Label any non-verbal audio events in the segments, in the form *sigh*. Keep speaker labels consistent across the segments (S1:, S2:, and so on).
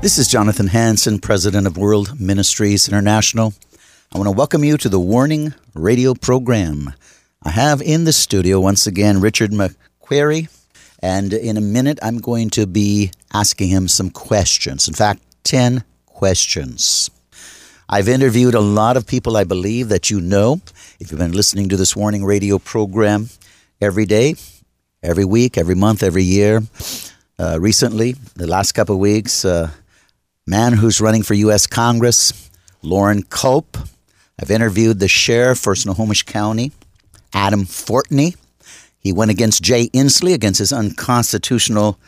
S1: This is Jonathan Hansen, President of World Ministries International. I want to welcome you to the Warning Radio program. I have in the studio once again Richard McQuarrie and in a minute, I'm going to be asking him some questions. In fact, 10 questions. I've interviewed a lot of people I believe that you know. If you've been listening to this warning radio program every day, every week, every month, every year, uh, recently, the last couple of weeks, uh, man who's running for U.S. Congress, Loren Culp. I've interviewed the sheriff for Snohomish County, Adam Fortney. He went against Jay Inslee against his unconstitutional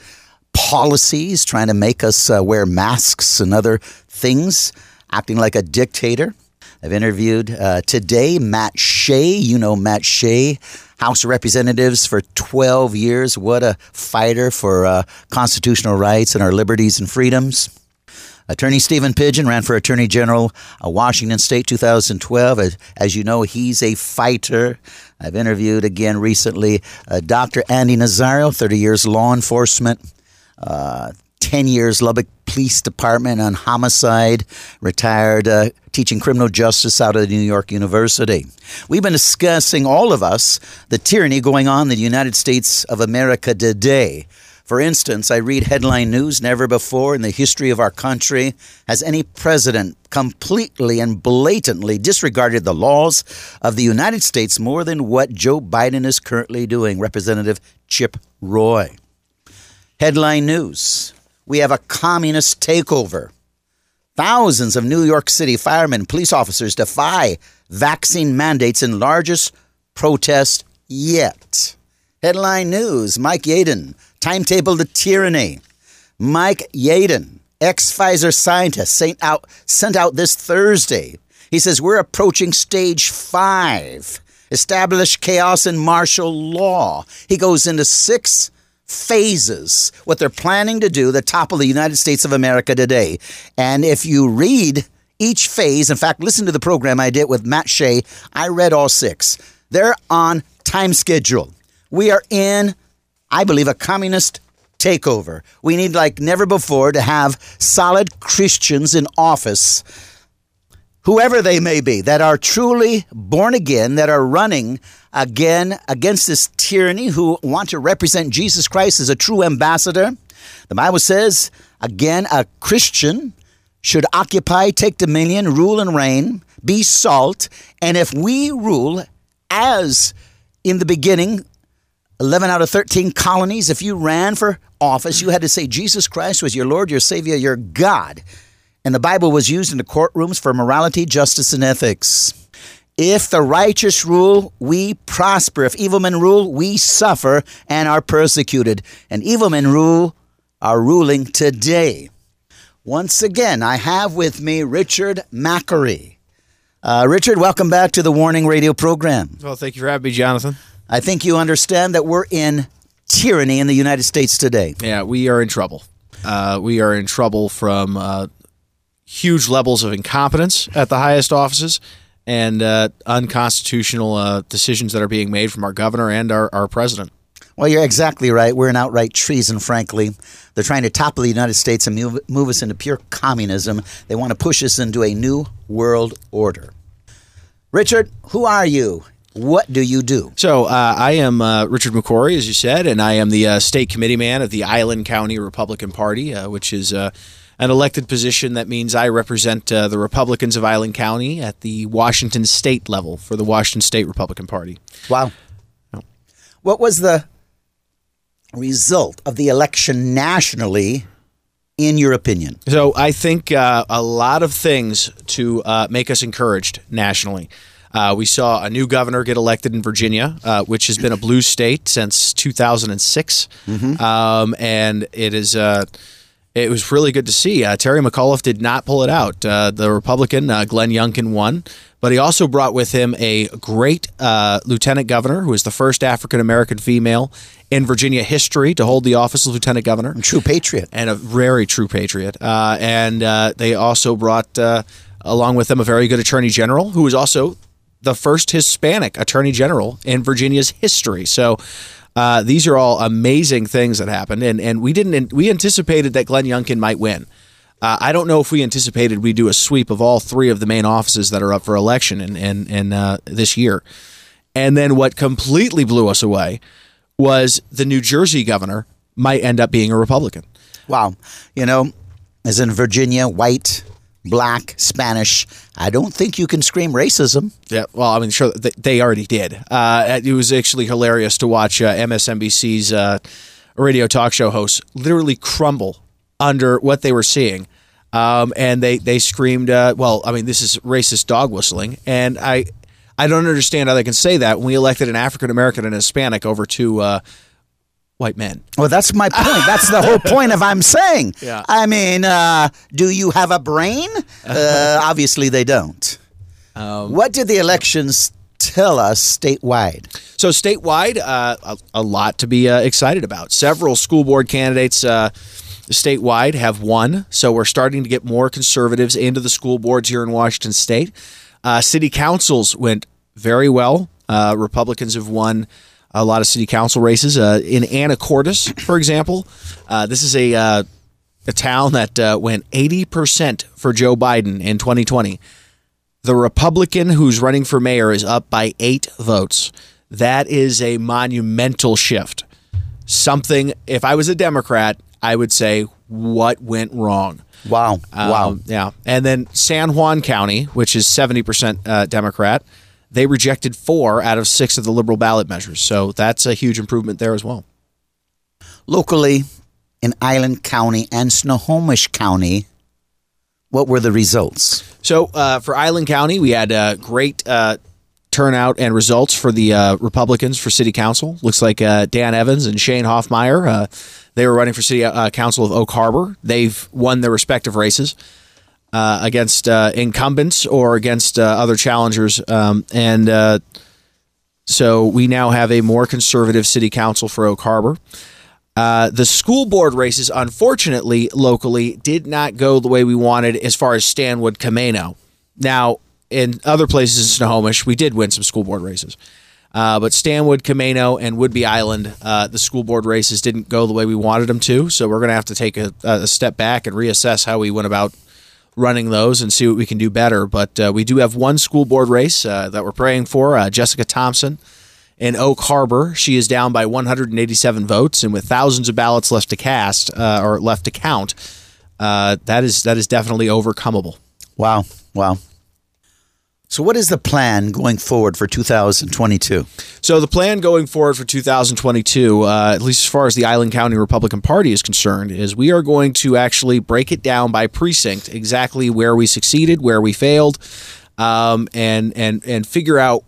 S1: policies, trying to make us uh, wear masks and other things, acting like a dictator. I've interviewed uh, today Matt Shea. You know Matt Shea, House of Representatives for 12 years. What a fighter for uh, constitutional rights and our liberties and freedoms. Attorney Stephen Pidgeon ran for Attorney General of Washington State 2012. As, as, you know, he's a fighter. I've interviewed again recently uh, Dr. Andy Nazario, 30 years law enforcement, uh, 10 years Lubbock Police Department on homicide, retired uh, teaching criminal justice out of New York University. We've been discussing, all of us, the tyranny going on in the United States of America today. For instance, I read headline news never before in the history of our country has any president completely and blatantly disregarded the laws of the United States more than what Joe Biden is currently doing, Representative Chip Roy. Headline news We have a communist takeover. Thousands of New York City firemen, police officers defy vaccine mandates in largest protest yet. Headline news Mike Yeadon Timetable to Tyranny. Mike Yeadon, ex Pfizer scientist, sent out, sent out this Thursday. He says, We're approaching stage five. Establish chaos and martial law. He goes into six phases, what they're planning to do, the top of the United States of America today. And if you read each phase, in fact, listen to the program I did with Matt Shea, I read all six. They're on time schedule. We are in I believe, a communist takeover. We need, like never before, to have solid Christians in office, whoever they may be, that are truly born again, that are running again against this tyranny, who want to represent Jesus Christ as a true ambassador. The Bible says, again, a Christian should occupy, take dominion, rule and reign, be salt. And if we rule as in the beginning 11 out of 13 colonies, if you ran for office, you had to say Jesus Christ was your Lord, your Savior, your God. And the Bible was used in the courtrooms for morality, justice, and ethics. If the righteous rule, we prosper. If evil men rule, we suffer and are persecuted. And evil men rule are ruling today. Once again, I have with me Richard McQuarrie. Uh, Richard, welcome back to the Warning Radio program.
S2: Well, thank you for having me, Jonathan.
S1: I think you understand that we're in tyranny in the United States today.
S2: Yeah, we are in trouble. Uh, we are in trouble from uh, huge levels of incompetence at the highest offices and uh, unconstitutional uh, decisions that are being made from our governor and our, our president.
S1: Well, you're exactly right. We're in outright treason, frankly. They're trying to topple the United States and move, move us into pure communism. They want to push us into a new world order. Richard, who are you? What do you do?
S2: So uh, I am uh, Richard McQuarrie, as you said, and I am the uh, state committee man of the Island County Republican Party, uh, which is uh, an elected position that means I represent uh, the Republicans of Island County at the Washington state level for the Washington State Republican Party.
S1: Wow. What was the result of the election nationally, in your opinion?
S2: So I think uh, a lot of things to uh, make us encouraged nationally. Uh, we saw a new governor get elected in Virginia, uh, which has been a blue state since 2006, um, and it is. Uh, it was really good to see. Uh, Terry McAuliffe did not pull it out. Uh, the Republican uh, Glenn Youngkin won, but he also brought with him a great uh, lieutenant governor who is the first African American female in Virginia history to hold the office of lieutenant governor
S1: True patriot.
S2: and a very true patriot. Uh, and uh, they also brought uh, along with them a very good attorney general who was also the first Hispanic attorney general in Virginia's history. So. Uh, these are all amazing things that happened, and, and we didn't we anticipated that Glenn Youngkin might win. Uh, I don't know if we anticipated we'd do a sweep of all three of the main offices that are up for election in in, in uh, this year. And then what completely blew us away was the New Jersey governor might end up being a Republican.
S1: Wow. You know, as in Virginia, white, black, Spanish, I don't think you can scream racism.
S2: Yeah, well, I mean, sure, they, already did. Uh, it was actually hilarious to watch uh, MSNBC's uh, radio talk show hosts literally crumble under what they were seeing. Um, and they they screamed, uh, "Well, I mean, this is racist dog whistling," and I I don't understand how they can say that when we elected an African American and Hispanic over to uh, white men.
S1: Well, that's my point. That's the whole *laughs* point of I'm saying.
S2: Yeah.
S1: I mean, uh, do you have a brain? Uh, obviously, they don't. what did the elections tell us statewide?
S2: So statewide, uh, a, a lot to be uh, excited about. Several school board candidates uh, statewide have won, so we're starting to get more conservatives into the school boards here in Washington State. Uh, city councils went very well. Uh, Republicans have won a lot of city council races uh, in Anacortes, for example. Uh, this is a uh, a town that uh, went eighty percent for Joe Biden in 2020. The Republican who's running for mayor is up by eight votes. That is a monumental shift. Something, if I was a Democrat, I would say, what went wrong?
S1: Wow. wow.
S2: Um, yeah. And then San Juan County, which is 70% uh, Democrat, they rejected four out of six of the liberal ballot measures. So that's a huge improvement there as well.
S1: Locally, in Island County and Snohomish County, what were the results?
S2: So uh, for Island County, we had uh, great uh, turnout and results for the uh, Republicans for City Council. Looks like uh, Dan Evans and Shane Hoffmire, uh, they were running for City uh, Council of Oak Harbor. They've won their respective races uh, against uh, incumbents or against uh, other challengers, um, and uh, so we now have a more conservative City Council for Oak Harbor. Uh, the school board races, unfortunately, locally did not go the way we wanted as far as Stanwood Camano. Now, in other places in Snohomish, we did win some school board races. Uh, but Stanwood, Camano, and Whidbey Island, the school board races didn't go the way we wanted them to. So we're going to have to take a, a step back and reassess how we went about running those and see what we can do better. But uh, we do have one school board race uh, that we're praying for uh, Jessica Thompson in Oak Harbor. She is down by 187 votes, and with thousands of ballots left to cast uh, or left to count, uh, that is that is definitely overcomable.
S1: Wow. Wow. So, what is the plan going forward for 2022?
S2: So the plan going forward for 2022, uh, at least as far as the Island County Republican Party is concerned, is we are going to actually break it down by precinct, exactly where we succeeded, where we failed, um, and and and figure out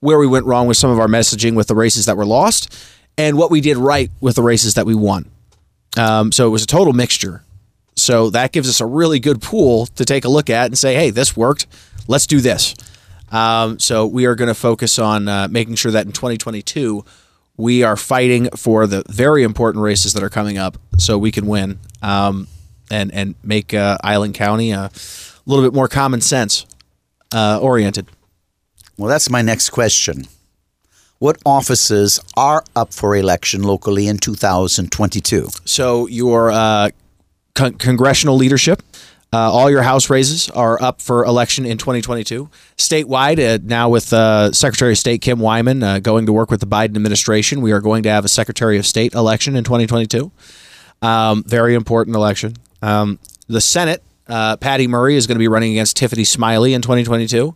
S2: where we went wrong with some of our messaging with the races that were lost, and what we did right with the races that we won. Um, so it was a total mixture. So that gives us a really good pool to take a look at and say, hey, this worked. Let's do this. Um, so we are going to focus on uh, making sure that in 2022 we are fighting for the very important races that are coming up, so we can win um, and and make uh, Island County a little bit more common sense uh, oriented.
S1: Well, that's my next question. What offices are up for election locally in 2022?
S2: So your uh, con- congressional leadership, Uh, all your House races are up for election in 2022. Statewide, uh, now with uh, Secretary of State Kim Wyman uh, going to work with the Biden administration, we are going to have a Secretary of State election in 2022. Um, very important election. Um, the Senate, uh, Patty Murray is going to be running against Tiffany Smiley in 2022.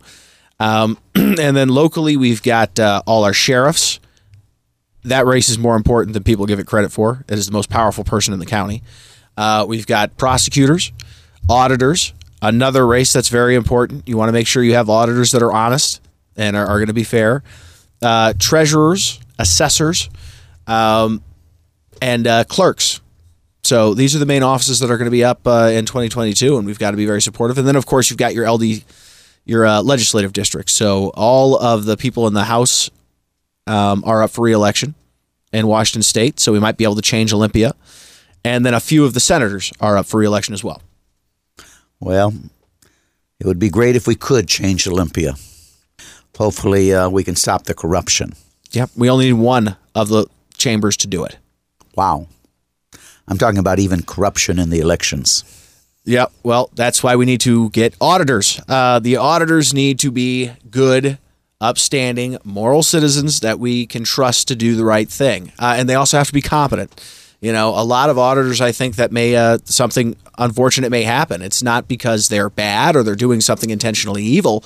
S2: Um, *clears throat* and then locally, we've got uh, all our sheriffs. That race is more important than people give it credit for. It is the most powerful person in the county. we've got prosecutors auditors, another race that's very important. You want to make sure you have auditors that are honest and are, are going to be fair. Uh, treasurers, assessors, um, and uh, clerks. So these are the main offices that are going to be up uh, in 2022, and we've got to be very supportive. And then, of course, you've got your LD, your uh, legislative districts. So all of the people in the House um, are up for reelection in Washington State. So we might be able to change Olympia, and then a few of the senators are up for reelection as well.
S1: Well, it would be great if we could change Olympia. Hopefully, uh, we can stop the corruption.
S2: Yep, we only need one of the chambers to do it.
S1: Wow. I'm talking about even corruption in the elections.
S2: Yep. Well, that's why we need to get auditors. Uh, the auditors need to be good, upstanding, moral citizens that we can trust to do the right thing. Uh, and they also have to be competent. You know, a lot of auditors, I think that may uh, something unfortunate may happen. It's not because they're bad or they're doing something intentionally evil.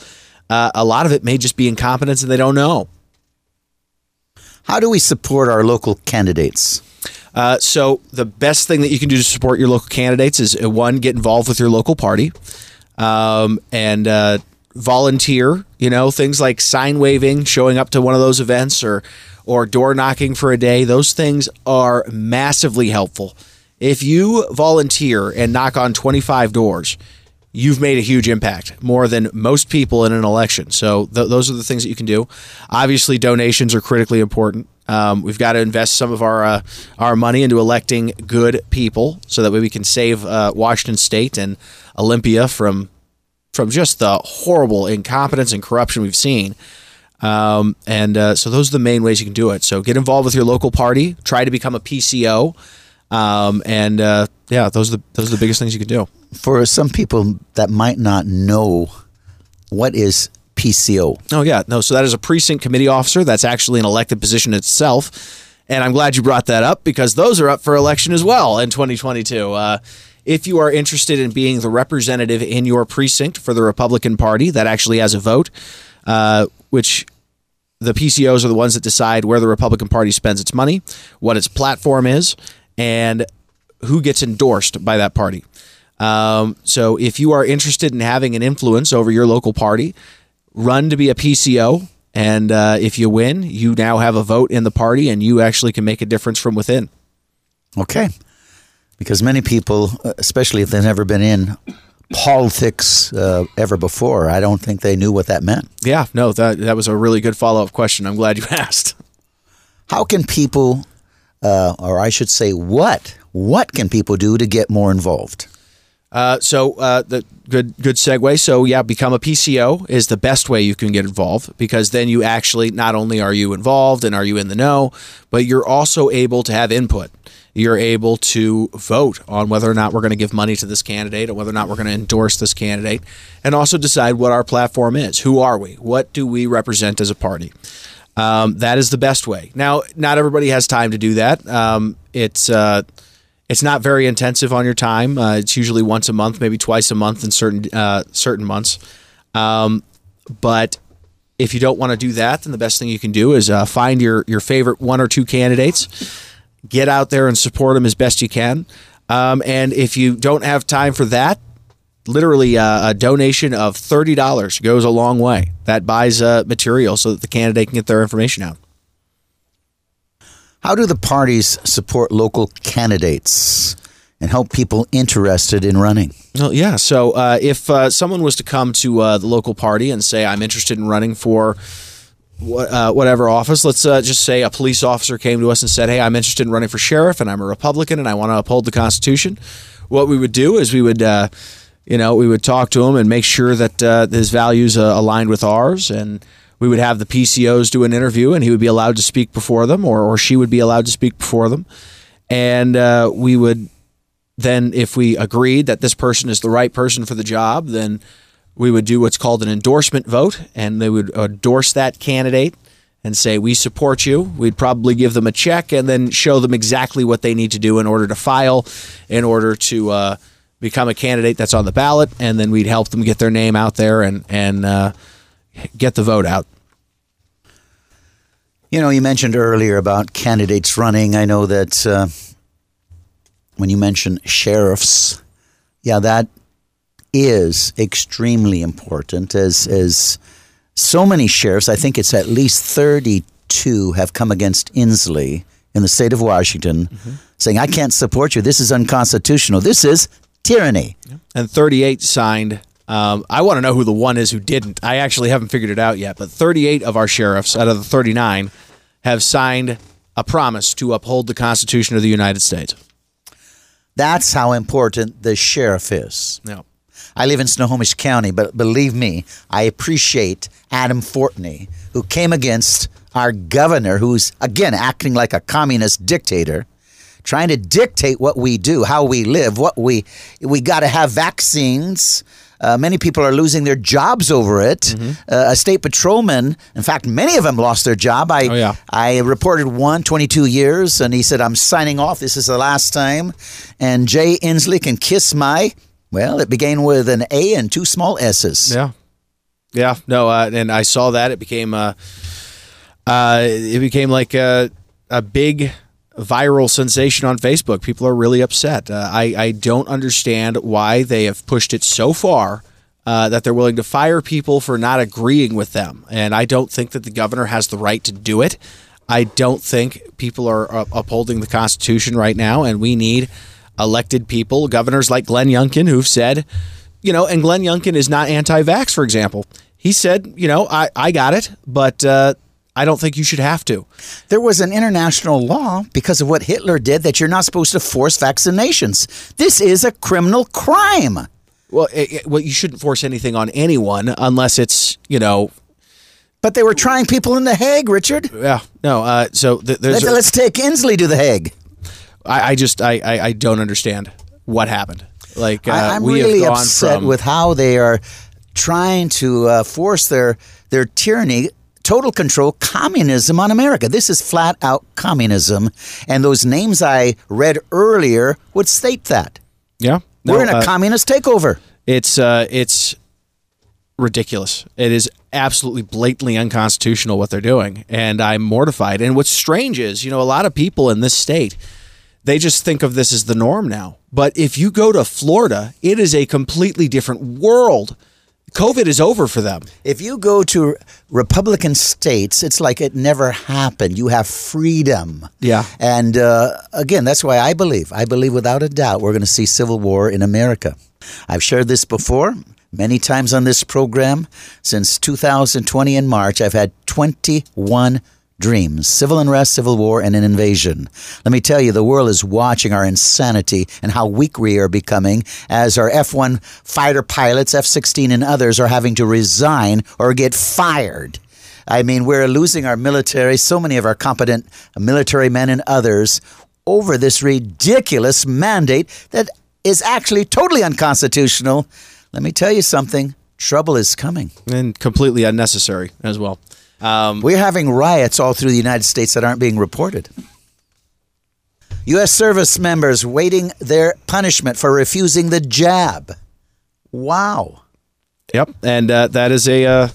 S2: Uh, a lot of it may just be incompetence and they don't know.
S1: How do we support our local candidates?
S2: Uh, so the best thing that you can do to support your local candidates is uh, one, get involved with your local party, um, and uh, volunteer. You know, things like sign waving, showing up to one of those events, or or door knocking for a day, those things are massively helpful. If you volunteer and knock on 25 doors, you've made a huge impact, more than most people in an election. So th- those are the things that you can do. Obviously, donations are critically important. Um, we've got to invest some of our uh, our money into electing good people, so that way we can save uh, Washington State and Olympia from from just the horrible incompetence and corruption we've seen. Um, and uh, so those are the main ways you can do it. So get involved with your local party. Try to become a PCO. Um, and uh, yeah, those are the those are the biggest things you can do.
S1: For some people that might not know, what is PCO?
S2: Oh yeah, no. So that is a precinct committee officer. That's actually an elected position itself. And I'm glad you brought that up because those are up for election as well in 2022. Uh, if you are interested in being the representative in your precinct for the Republican Party, that actually has a vote. Uh, which the PCOs are the ones that decide where the Republican Party spends its money, what its platform is, and who gets endorsed by that party. Um, so if you are interested in having an influence over your local party, run to be a PCO. And uh, if you win, you now have a vote in the party and you actually can make a difference from within.
S1: Okay. Because many people, especially if they've never been in, politics uh, ever before. I don't think they knew what that meant.
S2: Yeah, no, that that was a really good follow up question. I'm glad you *laughs* asked.
S1: How can people, uh, or I should say, what what can people do to get more involved?
S2: Uh, so uh, the good good segue. So yeah, become a PCO is the best way you can get involved because then you actually not only are you involved and are you in the know, but you're also able to have input you're able to vote on whether or not we're going to give money to this candidate or whether or not we're going to endorse this candidate and also decide what our platform is. Who are we? What do we represent as a party? Um, that is the best way. Now, not everybody has time to do that. Um, it's uh, it's not very intensive on your time. Uh, it's usually once a month, maybe twice a month in certain uh, certain months. Um, but if you don't want to do that, then the best thing you can do is uh, find your your favorite one or two candidates get out there and support them as best you can. Um, and if you don't have time for that, literally uh, a donation of $30 goes a long way. That buys uh, material so that the candidate can get their information out.
S1: How do the parties support local candidates and help people interested in running?
S2: Well, yeah. So uh, if uh, someone was to come to uh, the local party and say, I'm interested in running for uh, whatever office. Let's uh, just say a police officer came to us and said, "Hey, I'm interested in running for sheriff, and I'm a Republican, and I want to uphold the Constitution." What we would do is we would, uh, you know, we would talk to him and make sure that uh, his values uh, aligned with ours, and we would have the PCOs do an interview, and he would be allowed to speak before them, or or she would be allowed to speak before them, and uh, we would then if we agreed that this person is the right person for the job, then we would do what's called an endorsement vote, and they would endorse that candidate and say, We support you. We'd probably give them a check and then show them exactly what they need to do in order to file, in order to uh, become a candidate that's on the ballot, and then we'd help them get their name out there and, and uh, get the vote out.
S1: You know, you mentioned earlier about candidates running. I know that uh, when you mention sheriffs, yeah, that is extremely important as as so many sheriffs, I think it's at least 32 have come against Inslee in the state of Washington mm-hmm. saying I can't support you. This is unconstitutional. This is tyranny.
S2: And 38 signed um, I want to know who the one is who didn't. I actually haven't figured it out yet, but 38 of our sheriffs out of the 39 have signed a promise to uphold the Constitution of the United States.
S1: That's how important the sheriff is.
S2: Yeah.
S1: I live in Snohomish County, but believe me, I appreciate Adam Fortney, who came against our governor, who's again acting like a communist dictator, trying to dictate what we do, how we live, what we we got to have vaccines. Uh, many people are losing their jobs over it. Mm-hmm. Uh, a state patrolman, in fact, many of them lost their job. I,
S2: oh, yeah.
S1: I reported one, 22 years, and he said, I'm signing off. This is the last time. And Jay Inslee can kiss my well, it began with an A and two small S's.
S2: Yeah, yeah. No, uh, and I saw that it became uh, uh, it became like a a big viral sensation on Facebook. People are really upset. Uh, I I don't understand why they have pushed it so far. Uh, that they're willing to fire people for not agreeing with them. And I don't think that the governor has the right to do it. I don't think people are upholding the Constitution right now, and we need elected people, governors like Glenn Youngkin, who've said, you know, and Glenn Youngkin is not anti vax, for example. He said, you know, I, I got it, but uh, I don't think you should have to.
S1: There was an international law because of what Hitler did that you're not supposed to force vaccinations. This is a criminal crime.
S2: Well, it, it, well, you shouldn't force anything on anyone unless it's, you know,
S1: but they were trying people in the Hague, Richard.
S2: Yeah, no. Uh, so th-
S1: let's, a, let's take Inslee to the Hague.
S2: I, I just I, I, I don't understand what happened. Like uh,
S1: I, am
S2: we
S1: really
S2: have gone
S1: upset
S2: from,
S1: with how they are trying to uh, force their their tyranny. Total control, communism on America. This is flat out communism. And those names I read earlier would state that.
S2: Yeah.
S1: No, We're in a uh, communist takeover.
S2: It's uh, it's ridiculous. It is absolutely blatantly unconstitutional what they're doing, and I'm mortified. And what's strange is, you know, a lot of people in this state they just think of this as the norm now. But if you go to Florida, it is a completely different world. COVID is over for them.
S1: If you go to Republican states, it's like it never happened. You have freedom.
S2: Yeah.
S1: And uh, again, that's why I believe, I believe without a doubt, we're going to see civil war in America. I've shared this before many times on this program. Since 2020 in March, I've had 21 dreams, civil unrest, civil war, and an invasion. Let me tell you, the world is watching our insanity and how weak we are becoming as our F 1 fighter pilots, F 16, and others are having to resign or get fired. I mean, we're losing our military, so many of our competent military men and others, over this ridiculous mandate that is actually totally unconstitutional. Let me tell you something trouble is coming.
S2: And completely unnecessary as well.
S1: Um, We're having riots all through the United States that aren't being reported. U.S. service members waiting their punishment for refusing the jab. Wow.
S2: Yep, and uh, that is a. Uh,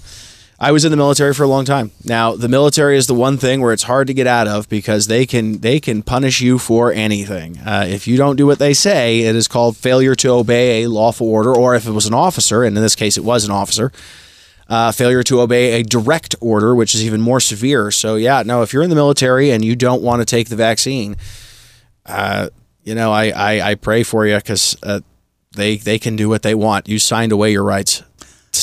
S2: I was in the military for a long time. Now, the military is the one thing where it's hard to get out of because they can they can punish you for anything. Uh, if you don't do what they say, it is called failure to obey a lawful order, or if it was an officer, and in this case it was an officer, uh, failure to obey a direct order, which is even more severe. So, yeah, no, if you're in the military and you don't want to take the vaccine, uh, you know, I, I, I, pray for you because uh, they, they can do what they want. You signed away your rights.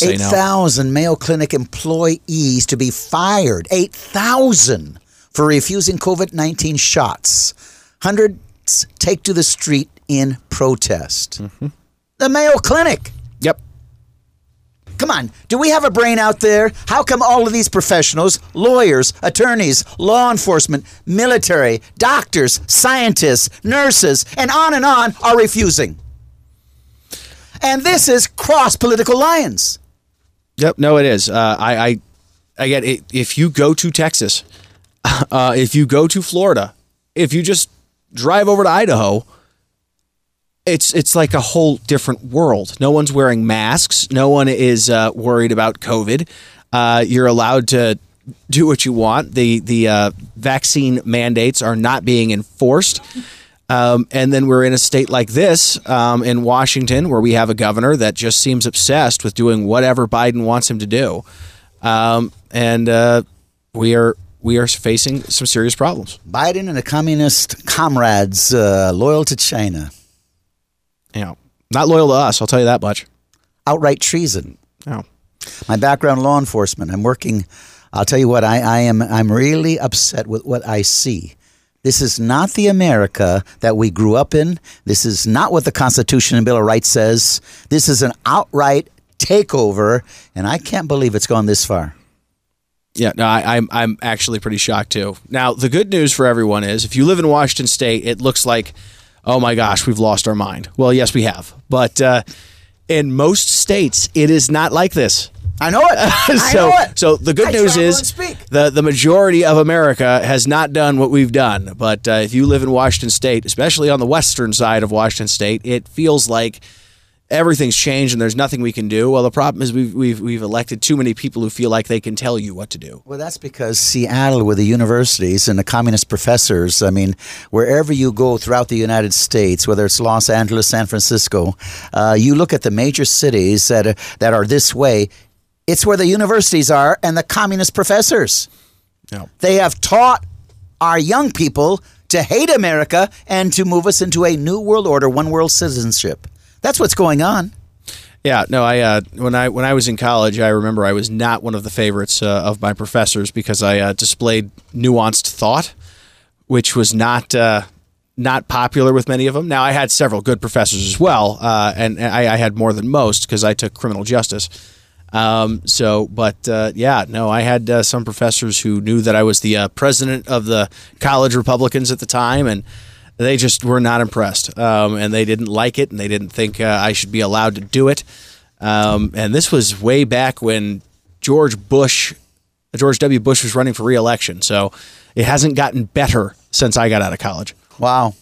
S1: 8,000 no. Mayo Clinic employees to be fired. 8,000 for refusing COVID 19 shots. Hundreds take to the street in protest. Mm-hmm. The Mayo Clinic. Come on, do we have a brain out there? How come all of these professionals, lawyers, attorneys, law enforcement, military, doctors, scientists, nurses, and on and on are refusing? And this is cross political lines.
S2: Yep, no, it is. Uh, I, I, again, it, if you go to Texas, *laughs* uh, if you go to Florida, if you just drive over to Idaho, it's it's like a whole different world. No one's wearing masks. No one is uh, worried about COVID. Uh, you're allowed to do what you want. The the uh, vaccine mandates are not being enforced. Um, and then we're in a state like this um, in Washington, where we have a governor that just seems obsessed with doing whatever Biden wants him to do, um, and uh, we are we are facing some serious problems.
S1: Biden and the communist comrades uh, loyal to China.
S2: You know, not loyal to us. I'll tell you that much.
S1: Outright treason.
S2: No.
S1: My background, law enforcement. I'm working. I'll tell you what. I, I am. I'm really upset with what I see. This is not the America that we grew up in. This is not what the Constitution and Bill of Rights says. This is an outright takeover, and I can't believe it's gone this far.
S2: Yeah, no, I, I'm I'm actually pretty shocked too. Now, the good news for everyone is if you live in Washington State, it looks like, oh my gosh, we've lost our mind. Well, yes, we have, but uh, in most states, it is not like this.
S1: I know it. *laughs* I
S2: so,
S1: know it.
S2: so the good
S1: I
S2: news is the the majority of America has not done what we've done. But uh, if you live in Washington State, especially on the western side of Washington State, it feels like everything's changed and there's nothing we can do. Well, the problem is we've we've we've elected too many people who feel like they can tell you what to do.
S1: Well, that's because Seattle, with the universities and the communist professors, I mean, wherever you go throughout the United States, whether it's Los Angeles, San Francisco, uh, you look at the major cities that are, that are this way, it's where the universities are and the communist professors.
S2: No.
S1: They have taught our young people to hate America and to move us into a new world order, one world citizenship. That's what's going on.
S2: Yeah, no, I uh, when I when I was in college, I remember I was not one of the favorites uh, of my professors because I uh, displayed nuanced thought, which was not uh, not popular with many of them. Now, I had several good professors as well, uh, and, and I, I had more than most because I took criminal justice. Um, so, but uh, yeah, no, I had some professors who knew that I was the uh, president of the college Republicans at the time, and they just were not impressed, um, and they didn't like it, and they didn't think uh, I should be allowed to do it. Um, and this was way back when George Bush, George W. Bush, was running for reelection. So it hasn't gotten better since I got out of college.
S1: Wow.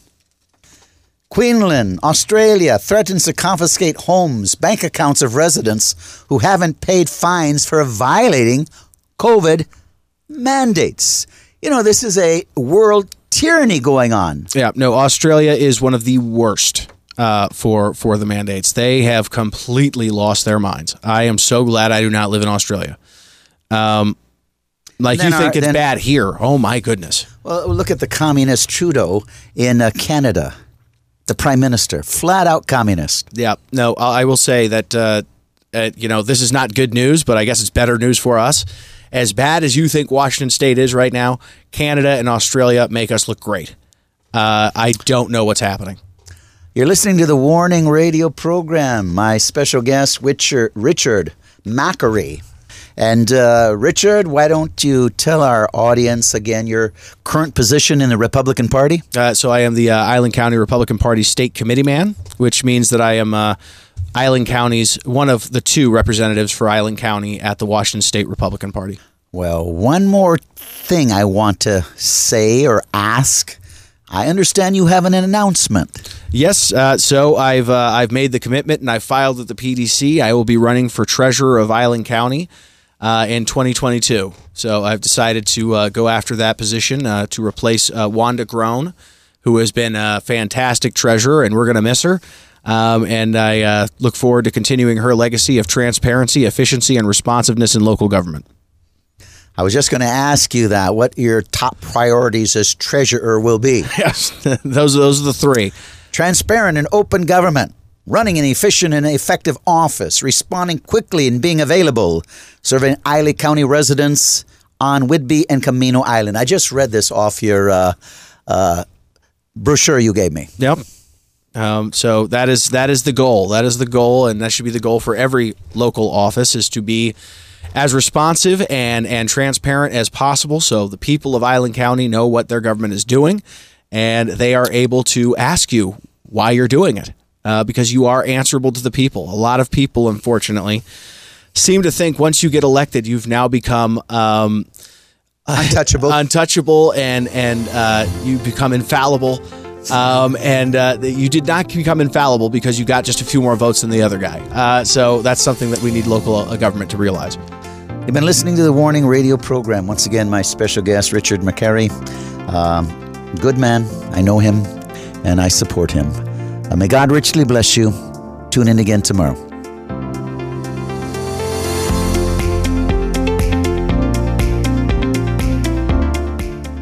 S1: Queensland, Australia threatens to confiscate homes, bank accounts of residents who haven't paid fines for violating COVID mandates. You know, this is a world tyranny going on.
S2: Yeah, no, Australia is one of the worst uh, for for the mandates. They have completely lost their minds. I am so glad I do not live in Australia. Um, like you think
S1: our-
S2: it's
S1: then-
S2: bad here? Oh my goodness!
S1: Well, look at the communist Trudeau in uh, Canada, the prime minister, flat out communist.
S2: Yeah, no, I I will say that uh, uh, you know this is not good news, but I guess it's better news for us. As bad as you think Washington State is right now, Canada and Australia make us look great. Uh, I don't know what's happening.
S1: You're listening to the Warning Radio program. My special guest, Richard, Richard McQuarrie. And uh, Richard, why don't you tell our audience again your current position in the Republican Party?
S2: Uh, so I am the uh, Island County Republican Party state committee man, which means that I am uh, Island County's one of the two representatives for Island County at the Washington State Republican Party.
S1: Well, one more thing I want to say or ask. I understand you have an announcement.
S2: Yes, uh, so I've uh, I've made the commitment and I filed at the PDC. I will be running for treasurer of Island County uh, in 2022. So I've decided to uh, go after that position uh, to replace uh, Wanda Grone, who has been a fantastic treasurer, and we're going to miss her. Um, and I uh, look forward to continuing her legacy of transparency, efficiency, and responsiveness in local government.
S1: I was just going to ask you that, what your top priorities as treasurer will be. *laughs*
S2: Yes, *laughs* those those are the three.
S1: Transparent and open government, running an efficient and effective office, responding quickly and being available, serving Isle County residents on Whidbey and Camano Island. I just read this off your uh, uh, brochure you gave me.
S2: Yep. Um, so that is that is the goal. That is the goal, and that should be the goal for every local office is to be as responsive and and transparent as possible, so the people of Island County know what their government is doing, and they are able to ask you why you're doing it, uh, because you are answerable to the people. A lot of people, unfortunately, seem to think once you get elected, you've now become. Um, *laughs*
S1: Untouchable.
S2: untouchable, and and uh, you become infallible. Um, and uh, you did not become infallible because you got just a few more votes than the other guy. Uh, so that's something that we need local uh, government to realize.
S1: You've been listening to the Warning Radio program. Once again, my special guest, Richard McQuarrie. Um, good man. I know him and I support him. Uh, may God richly bless you. Tune in again tomorrow.